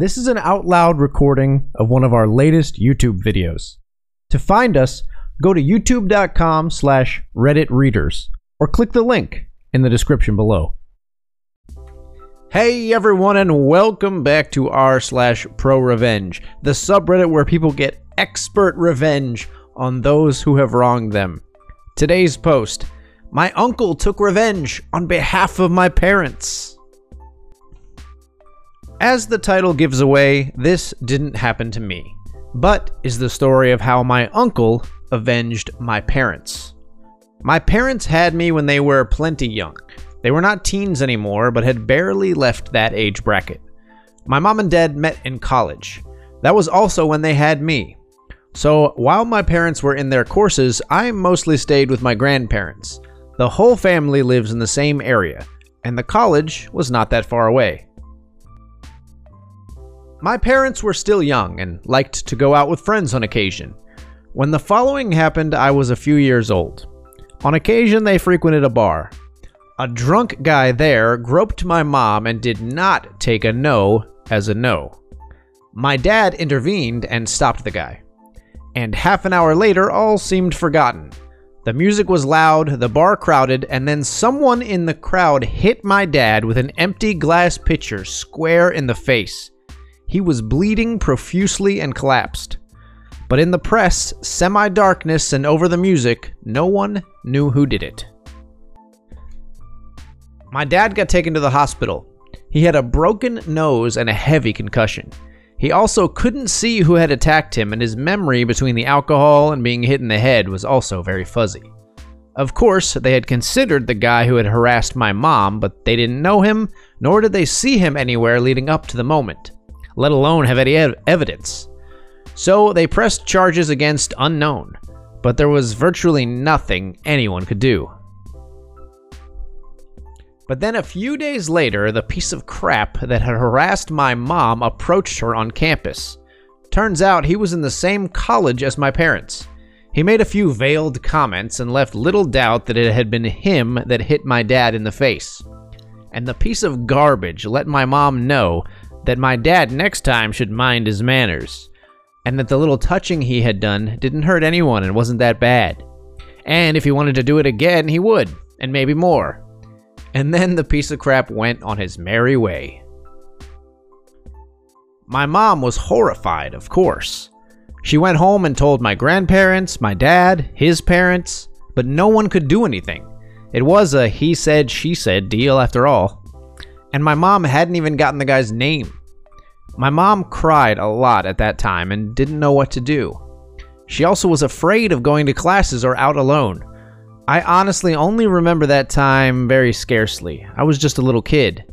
This is an out loud recording of one of our latest YouTube videos. To find us, go to youtube.com slash Reddit readers or click the link in the description below. Hey everyone, and welcome back to r slash pro revenge, the subreddit where people get expert revenge on those who have wronged them. Today's post My uncle took revenge on behalf of my parents. As the title gives away, this didn't happen to me, but is the story of how my uncle avenged my parents. My parents had me when they were plenty young. They were not teens anymore, but had barely left that age bracket. My mom and dad met in college. That was also when they had me. So while my parents were in their courses, I mostly stayed with my grandparents. The whole family lives in the same area, and the college was not that far away. My parents were still young and liked to go out with friends on occasion. When the following happened, I was a few years old. On occasion, they frequented a bar. A drunk guy there groped my mom and did not take a no as a no. My dad intervened and stopped the guy. And half an hour later, all seemed forgotten. The music was loud, the bar crowded, and then someone in the crowd hit my dad with an empty glass pitcher square in the face. He was bleeding profusely and collapsed. But in the press, semi darkness, and over the music, no one knew who did it. My dad got taken to the hospital. He had a broken nose and a heavy concussion. He also couldn't see who had attacked him, and his memory between the alcohol and being hit in the head was also very fuzzy. Of course, they had considered the guy who had harassed my mom, but they didn't know him, nor did they see him anywhere leading up to the moment let alone have any ev- evidence. So they pressed charges against unknown, but there was virtually nothing anyone could do. But then a few days later, the piece of crap that had harassed my mom approached her on campus. Turns out he was in the same college as my parents. He made a few veiled comments and left little doubt that it had been him that hit my dad in the face. And the piece of garbage let my mom know that my dad next time should mind his manners, and that the little touching he had done didn't hurt anyone and wasn't that bad. And if he wanted to do it again, he would, and maybe more. And then the piece of crap went on his merry way. My mom was horrified, of course. She went home and told my grandparents, my dad, his parents, but no one could do anything. It was a he said, she said deal after all and my mom hadn't even gotten the guy's name. My mom cried a lot at that time and didn't know what to do. She also was afraid of going to classes or out alone. I honestly only remember that time very scarcely. I was just a little kid.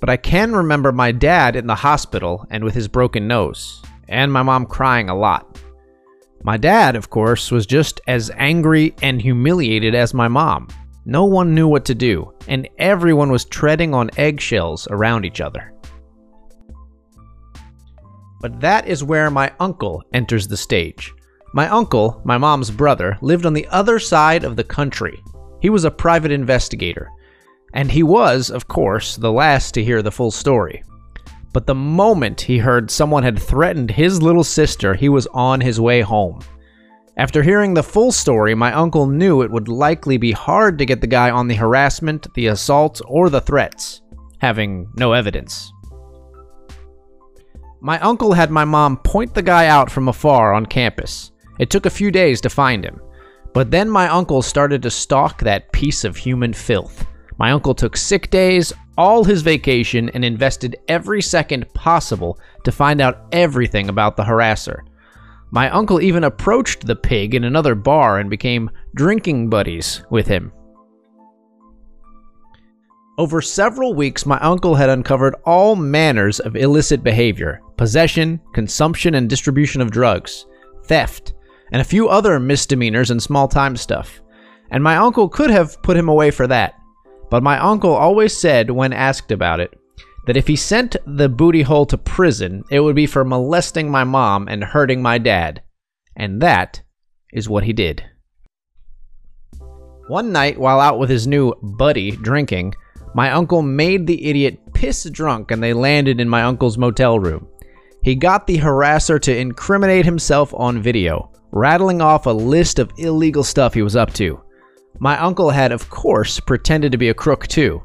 But I can remember my dad in the hospital and with his broken nose, and my mom crying a lot. My dad, of course, was just as angry and humiliated as my mom. No one knew what to do, and everyone was treading on eggshells around each other. But that is where my uncle enters the stage. My uncle, my mom's brother, lived on the other side of the country. He was a private investigator, and he was, of course, the last to hear the full story. But the moment he heard someone had threatened his little sister, he was on his way home. After hearing the full story, my uncle knew it would likely be hard to get the guy on the harassment, the assault, or the threats, having no evidence. My uncle had my mom point the guy out from afar on campus. It took a few days to find him. But then my uncle started to stalk that piece of human filth. My uncle took sick days, all his vacation, and invested every second possible to find out everything about the harasser. My uncle even approached the pig in another bar and became drinking buddies with him. Over several weeks, my uncle had uncovered all manners of illicit behavior possession, consumption, and distribution of drugs, theft, and a few other misdemeanors and small time stuff. And my uncle could have put him away for that. But my uncle always said, when asked about it, that if he sent the booty hole to prison, it would be for molesting my mom and hurting my dad. And that is what he did. One night, while out with his new buddy drinking, my uncle made the idiot piss drunk and they landed in my uncle's motel room. He got the harasser to incriminate himself on video, rattling off a list of illegal stuff he was up to. My uncle had, of course, pretended to be a crook too.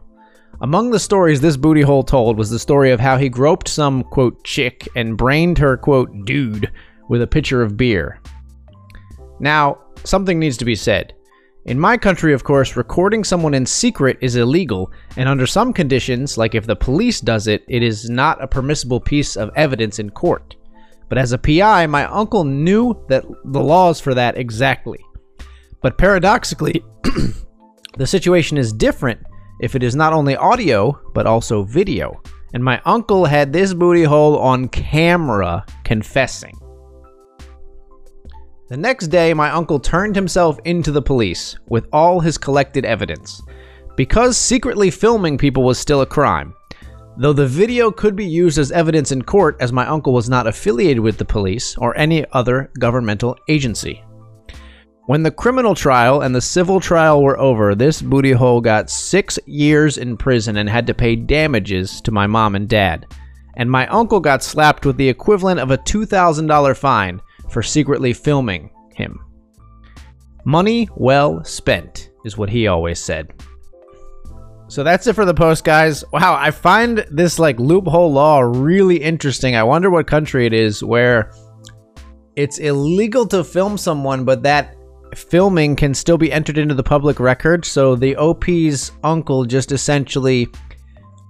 Among the stories this booty hole told was the story of how he groped some, quote, chick and brained her, quote, dude with a pitcher of beer. Now, something needs to be said. In my country, of course, recording someone in secret is illegal, and under some conditions, like if the police does it, it is not a permissible piece of evidence in court. But as a PI, my uncle knew that the laws for that exactly. But paradoxically, the situation is different if it is not only audio, but also video. And my uncle had this booty hole on camera confessing. The next day, my uncle turned himself into the police with all his collected evidence. Because secretly filming people was still a crime, though the video could be used as evidence in court as my uncle was not affiliated with the police or any other governmental agency. When the criminal trial and the civil trial were over, this booty hole got six years in prison and had to pay damages to my mom and dad. And my uncle got slapped with the equivalent of a $2,000 fine for secretly filming him. Money well spent, is what he always said. So that's it for the post, guys. Wow, I find this like loophole law really interesting. I wonder what country it is where it's illegal to film someone, but that filming can still be entered into the public record. So the OP's uncle just essentially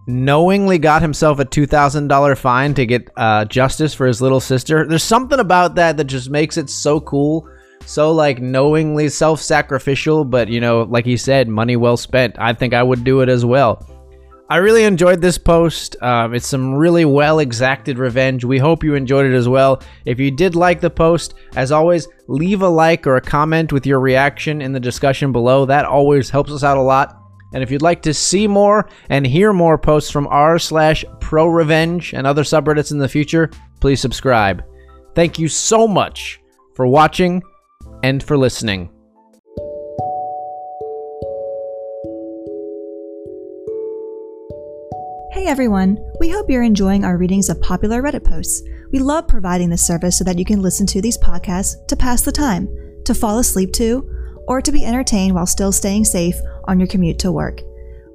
knowingly got himself a $2,000 fine to get uh, justice for his little sister. There's something about that that just makes it so cool. So, like, knowingly self sacrificial, but, you know, like he said, money well spent. I think I would do it as well. I really enjoyed this post. Um, it's some really well exacted revenge. We hope you enjoyed it as well. If you did like the post, as always, leave a like or a comment with your reaction in the discussion below. That always helps us out a lot. And if you'd like to see more and hear more posts from r slash pro revenge and other subreddits in the future, please subscribe. Thank you so much for watching and for listening. Hey everyone! We hope you're enjoying our readings of popular Reddit posts. We love providing this service so that you can listen to these podcasts to pass the time, to fall asleep to, or to be entertained while still staying safe on your commute to work.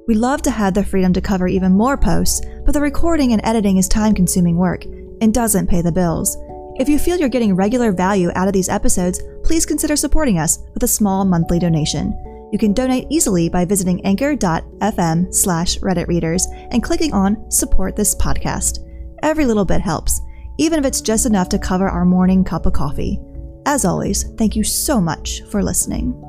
We love to have the freedom to cover even more posts, but the recording and editing is time consuming work and doesn't pay the bills. If you feel you're getting regular value out of these episodes, please consider supporting us with a small monthly donation. You can donate easily by visiting anchor.fm slash Reddit readers and clicking on Support This Podcast. Every little bit helps, even if it's just enough to cover our morning cup of coffee. As always, thank you so much for listening.